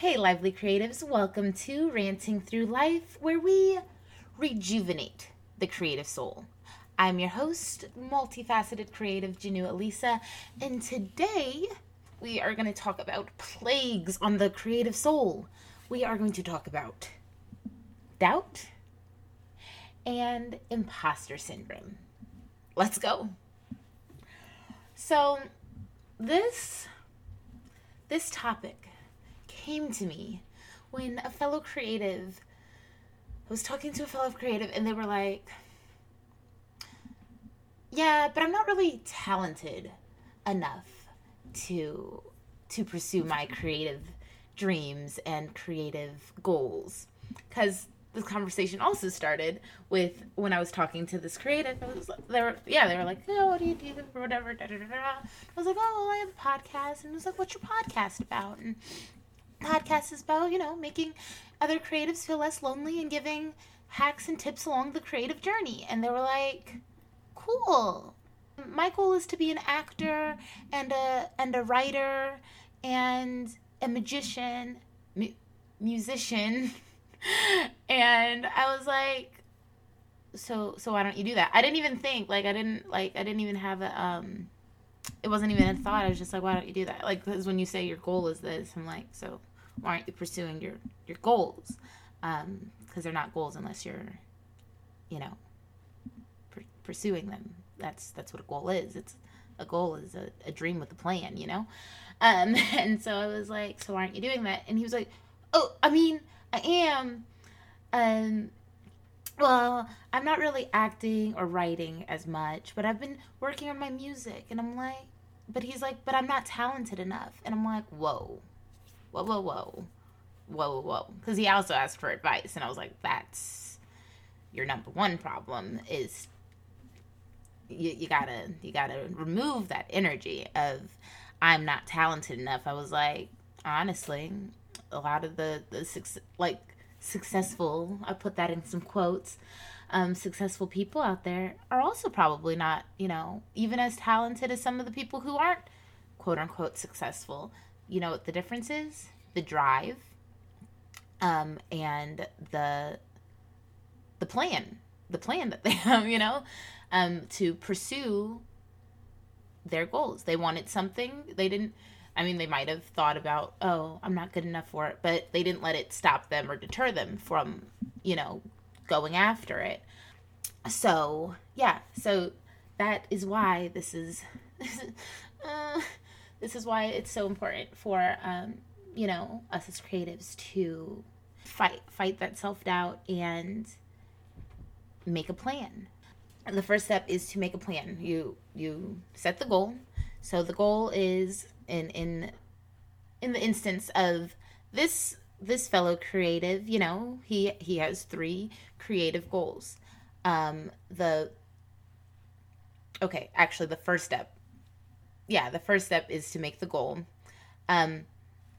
Hey, lively creatives, welcome to Ranting Through Life, where we rejuvenate the creative soul. I'm your host, multifaceted creative Jhonu Elisa, and today we are going to talk about plagues on the creative soul. We are going to talk about doubt and imposter syndrome. Let's go. So, this this topic came to me when a fellow creative I was talking to a fellow creative and they were like, "Yeah, but I'm not really talented enough to to pursue my creative dreams and creative goals." Cuz this conversation also started with when I was talking to this creative. Was, they were, yeah, they were like, "Oh, what do you do?" whatever. Da, da, da. I was like, "Oh, well, I have a podcast," and I was like, "What's your podcast about?" And podcast is about you know making other creatives feel less lonely and giving hacks and tips along the creative journey. And they were like, "Cool." My goal is to be an actor and a and a writer and a magician, mu- musician. and I was like, so so why don't you do that? I didn't even think like I didn't like I didn't even have a um it wasn't even a thought. I was just like, why don't you do that? Like because when you say your goal is this, I'm like, so why aren't you pursuing your your goals? Um, because they're not goals unless you're, you know, pr- pursuing them. That's that's what a goal is. It's a goal is a, a dream with a plan, you know. Um, and so I was like, so why aren't you doing that? And he was like, oh, I mean. I am. Um, well, I'm not really acting or writing as much, but I've been working on my music, and I'm like, but he's like, but I'm not talented enough, and I'm like, whoa, whoa, whoa, whoa, whoa, whoa, because he also asked for advice, and I was like, that's your number one problem is you, you gotta you gotta remove that energy of I'm not talented enough. I was like, honestly, a lot of the the like successful I put that in some quotes um, successful people out there are also probably not you know even as talented as some of the people who aren't quote unquote successful you know what the difference is the drive um, and the the plan the plan that they have you know um, to pursue their goals they wanted something they didn't I mean, they might have thought about, oh, I'm not good enough for it, but they didn't let it stop them or deter them from, you know, going after it. So, yeah, so that is why this is, uh, this is why it's so important for, um, you know, us as creatives to fight, fight that self doubt and make a plan. The first step is to make a plan. You you set the goal. So the goal is in in in the instance of this this fellow creative, you know, he he has three creative goals. Um the okay, actually the first step. Yeah, the first step is to make the goal. Um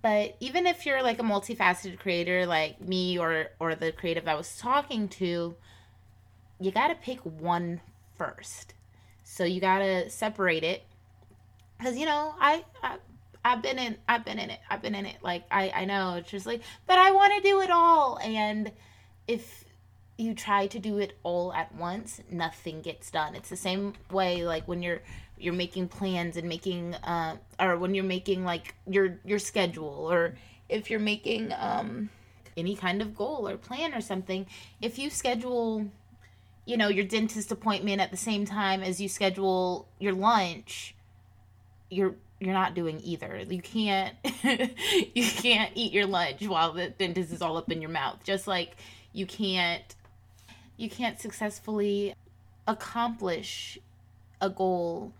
but even if you're like a multifaceted creator like me or or the creative I was talking to, you got to pick one first. So you got to separate it because you know I, I I've been in I've been in it. I've been in it. Like I I know it's just like but I want to do it all and if you try to do it all at once, nothing gets done. It's the same way like when you're you're making plans and making uh or when you're making like your your schedule or if you're making um any kind of goal or plan or something, if you schedule you know your dentist appointment at the same time as you schedule your lunch, you're you're not doing either. You can't you can't eat your lunch while the dentist is all up in your mouth. Just like you can't you can't successfully accomplish a goal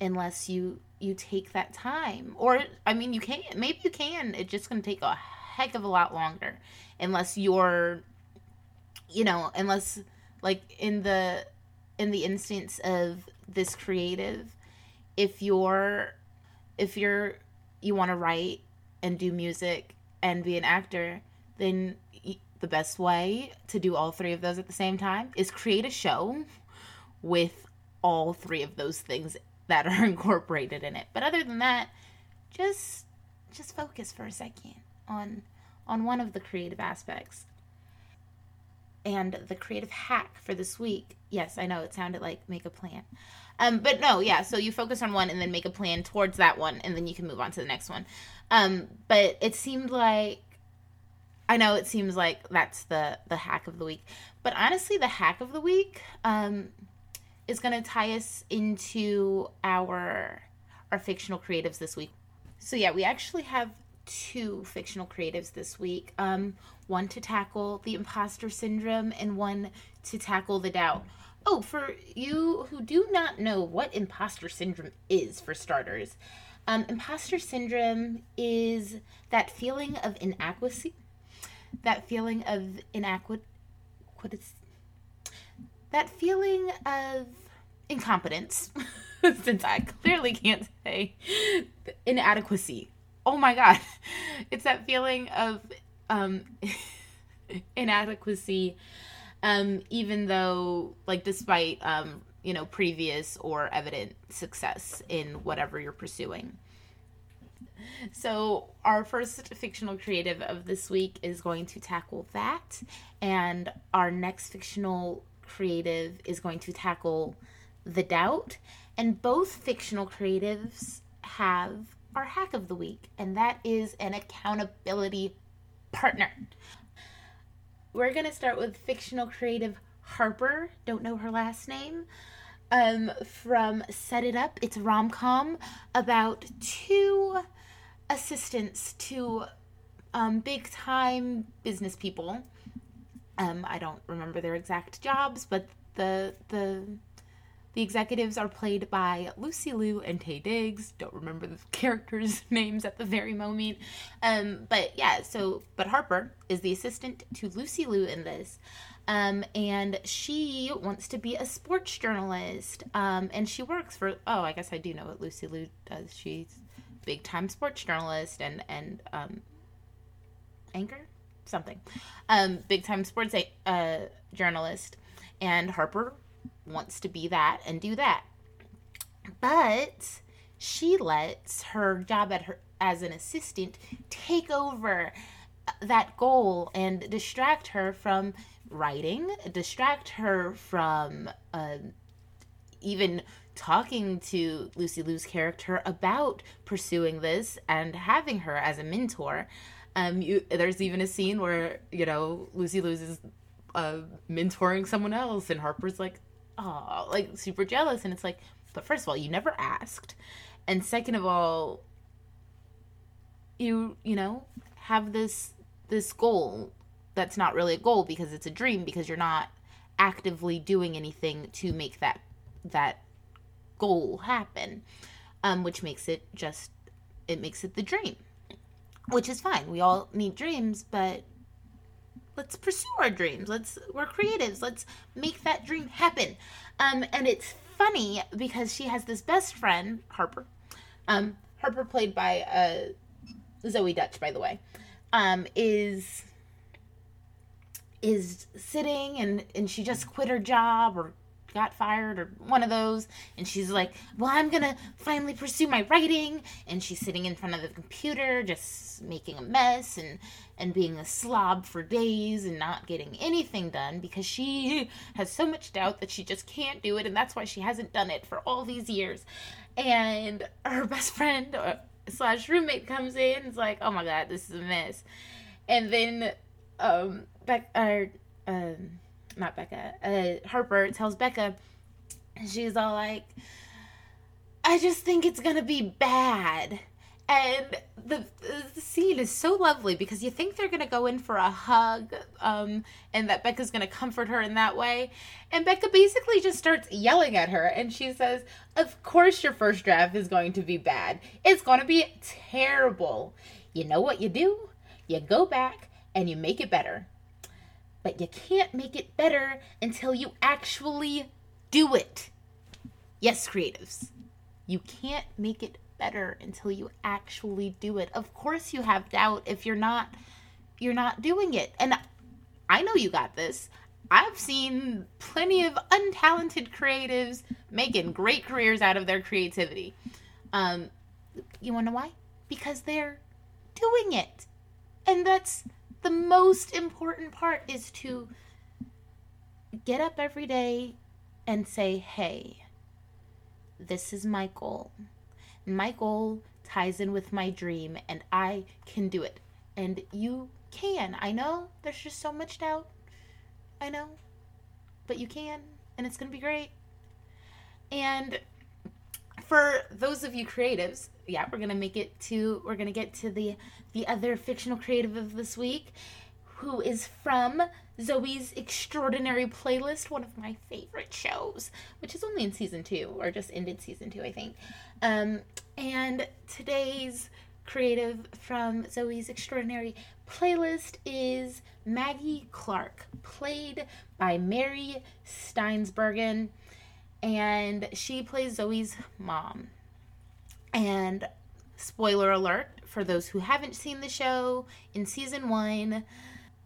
unless you you take that time. Or I mean you can maybe you can. It's just going to take a heck of a lot longer unless you're you know, unless like in the in the instance of this creative if you're if you're you want to write and do music and be an actor, then the best way to do all three of those at the same time is create a show with all three of those things that are incorporated in it. But other than that, just just focus for a second on on one of the creative aspects. And the creative hack for this week, yes, I know it sounded like make a plan. Um, but no, yeah, so you focus on one and then make a plan towards that one, and then you can move on to the next one. Um, but it seemed like I know it seems like that's the the hack of the week, but honestly, the hack of the week um, is going to tie us into our our fictional creatives this week. So yeah, we actually have two fictional creatives this week. Um, one to tackle the imposter syndrome and one to tackle the doubt. Oh, for you who do not know what imposter syndrome is, for starters, um, imposter syndrome is that feeling of inadequacy, that feeling of is that feeling of incompetence, since I clearly can't say inadequacy. Oh my god, it's that feeling of um, inadequacy, um, even though, like, despite um, you know previous or evident success in whatever you're pursuing. So, our first fictional creative of this week is going to tackle that, and our next fictional creative is going to tackle the doubt. And both fictional creatives have our hack of the week, and that is an accountability partner. We're going to start with fictional creative Harper, don't know her last name, um, from Set It Up. It's a rom com about two assistants to um, big time business people. Um, I don't remember their exact jobs, but the the the executives are played by Lucy Liu and Taye Diggs. Don't remember the characters' names at the very moment. Um, but yeah, so but Harper is the assistant to Lucy Liu in this. Um, and she wants to be a sports journalist. Um, and she works for oh, I guess I do know what Lucy Liu does. She's big time sports journalist and and um, anchor something, um, big time sports uh, journalist. And Harper wants to be that and do that. But she lets her job at her as an assistant take over that goal and distract her from writing, distract her from uh, even talking to Lucy Liu's character about pursuing this and having her as a mentor. Um, you, there's even a scene where you know Lucy Liu's uh, mentoring someone else, and Harper's like, oh, like super jealous. And it's like, but first of all, you never asked. And second of all, you, you know, have this this goal that's not really a goal because it's a dream because you're not actively doing anything to make that that goal happen um which makes it just it makes it the dream which is fine we all need dreams but let's pursue our dreams. Let's we're creatives. Let's make that dream happen. Um, and it's funny because she has this best friend, Harper. Um, Harper played by uh, Zoey Deutch, by the way, um, is is sitting and and she just quit her job or got fired or one of those and she's like well i'm gonna finally pursue my writing and she's sitting in front of the computer just making a mess and and being a slob for days and not getting anything done because she has so much doubt that she just can't do it and that's why she hasn't done it for all these years. And her best friend uh, slash roommate comes in and is like oh my god this is a mess. And then um back or um not Becca, uh, Harper tells Becca, she's all like, I just think it's gonna be bad. And the, the scene is so lovely because you think they're gonna go in for a hug, um, and that Becca's gonna comfort her in that way. And Becca basically just starts yelling at her, and she says, Of course, your first draft is going to be bad. It's gonna be terrible. You know what you do? You go back and you make it better but you can't make it better until you actually do it. Yes, creatives. You can't make it better until you actually do it. Of course you have doubt if you're not you're not doing it. And I know you got this. I've seen plenty of untalented creatives making great careers out of their creativity. Um, you want to know why? Because they're doing it. And that's the most important part is to get up every day and say, hey, this is my goal. My goal ties in with my dream, and I can do it. And you can. I know there's just so much doubt. I know. But you can, and it's going to be great. And for those of you creatives, yeah, we're to make it to we're to get to the the other fictional creative of this week who is from Zoey's Extraordinary Playlist, one of my favorite shows, which is only in season two, or just ended season two, I think. Um, and today's creative from Zoey's Extraordinary Playlist is Maggie Clarke, played by Mary Steenburgen, and she plays Zoey's mom. And spoiler alert for those who haven't seen the show, in season one,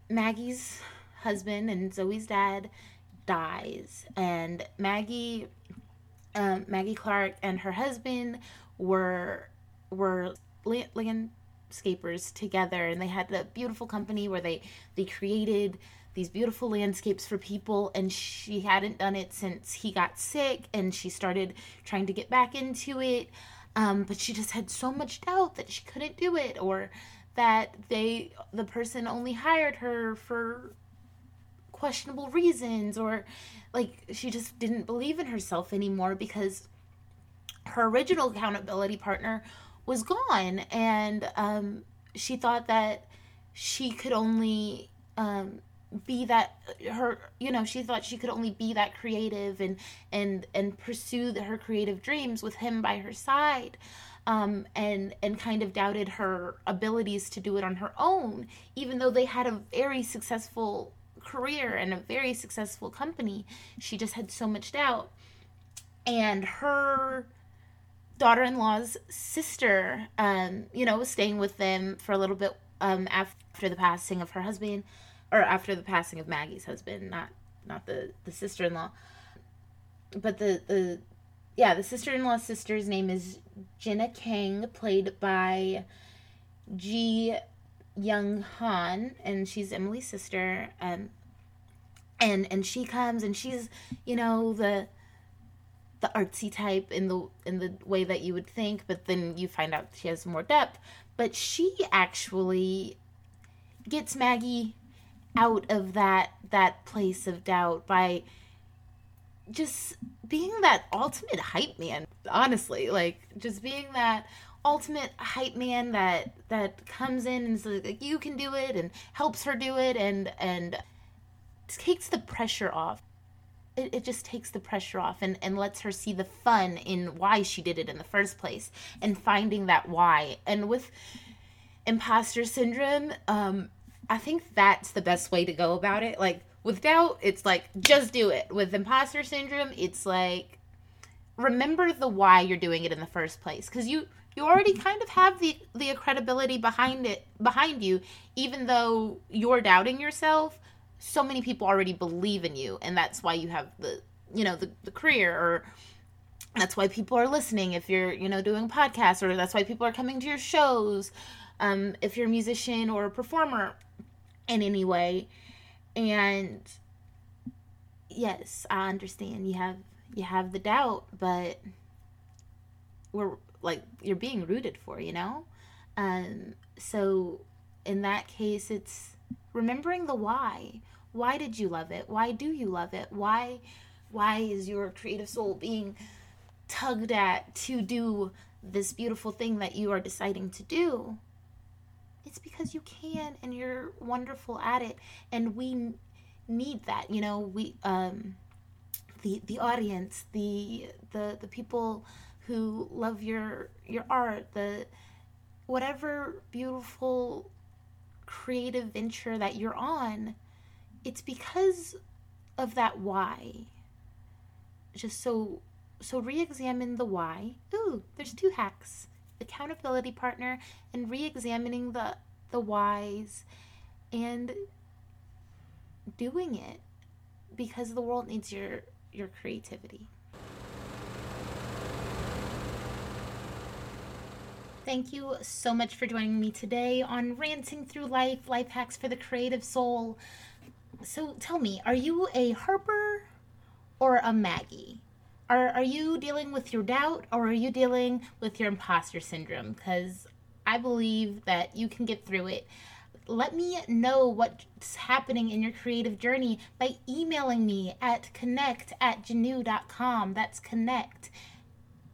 Maggie's husband and Zoey's dad dies, and Maggie, um, Maggie Clarke, and her husband were were landscapers together, and they had a beautiful company where they they created these beautiful landscapes for people and she hadn't done it since he got sick and she started trying to get back into it. Um, but she just had so much doubt that she couldn't do it or that they the person only hired her for questionable reasons or like she just didn't believe in herself anymore because her original accountability partner was gone. And um, she thought that she could only um, be that her you know she thought she could only be that creative and and and pursue the, her creative dreams with him by her side um, and and kind of doubted her abilities to do it on her own, even though they had a very successful career and a very successful company. She just had so much doubt, and her daughter-in-law's sister, um, you know, was staying with them for a little bit um, after the passing of her husband, or after the passing of Maggie's husband, not not the the sister-in-law, but the the yeah, the sister in law sister's name is Jenna Kang, played by Ji Young Han, and she's Emily's sister. Um, and and she comes and she's you know the the artsy type in the in the way that you would think, but then you find out she has more depth. But she actually gets Maggie out of that that place of doubt by just being that ultimate hype man honestly. Like just being that ultimate hype man that that comes in and says like you can do it and helps her do it and and takes the pressure off. It, it just takes the pressure off and, and lets her see the fun in why she did it in the first place and finding that why. And with imposter syndrome um i think that's the best way to go about it. Like with doubt, it's like just do it. With imposter syndrome, it's like remember the why you're doing it in the first place. Because you you already kind of have the the credibility behind it behind you even though you're doubting yourself so many people already believe in you and that's why you have the you know the, the career or that's why people are listening if you're you know doing podcasts or that's why people are coming to your shows. Um, if you're a musician or a performer in any way. And yes i understand you have you have the doubt but we're like you're being rooted for you know? Um so in that case it's remembering the why. Why did you love it? Why do you love it? Why why is your creative soul being tugged at to do this beautiful thing that you are deciding to do it's because you can and you're wonderful at it and we need that you know? We um the the audience the the the people who love your your art the whatever beautiful creative venture that you're on it's because of that why. Just so so re-examine the why. Ooh there's two hacks accountability partner and re-examining the the whys and doing it because the world needs your your creativity. Thank you so much for joining me today on Ranting Through Life Life Hacks for the Creative Soul. So tell me, are you a Harper or a Maggie? Are, are you dealing with your doubt or are you dealing with your imposter syndrome? Because I believe that you can get through it. Let me know what's happening in your creative journey by emailing me at connect at jhonu.com. That's connect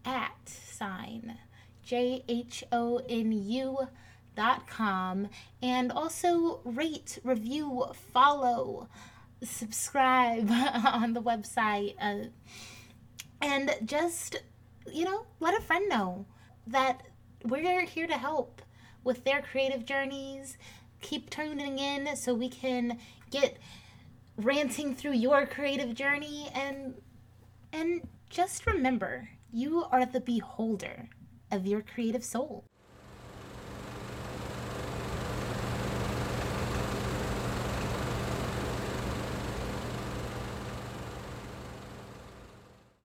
at sign J H O N U dot com and also rate, review, follow, subscribe on the website, uh, and just you know let a friend know that we're here to help with their creative journeys. Keep tuning in so we can get ranting through your creative journey and and just remember you are the beholder of your creative soul.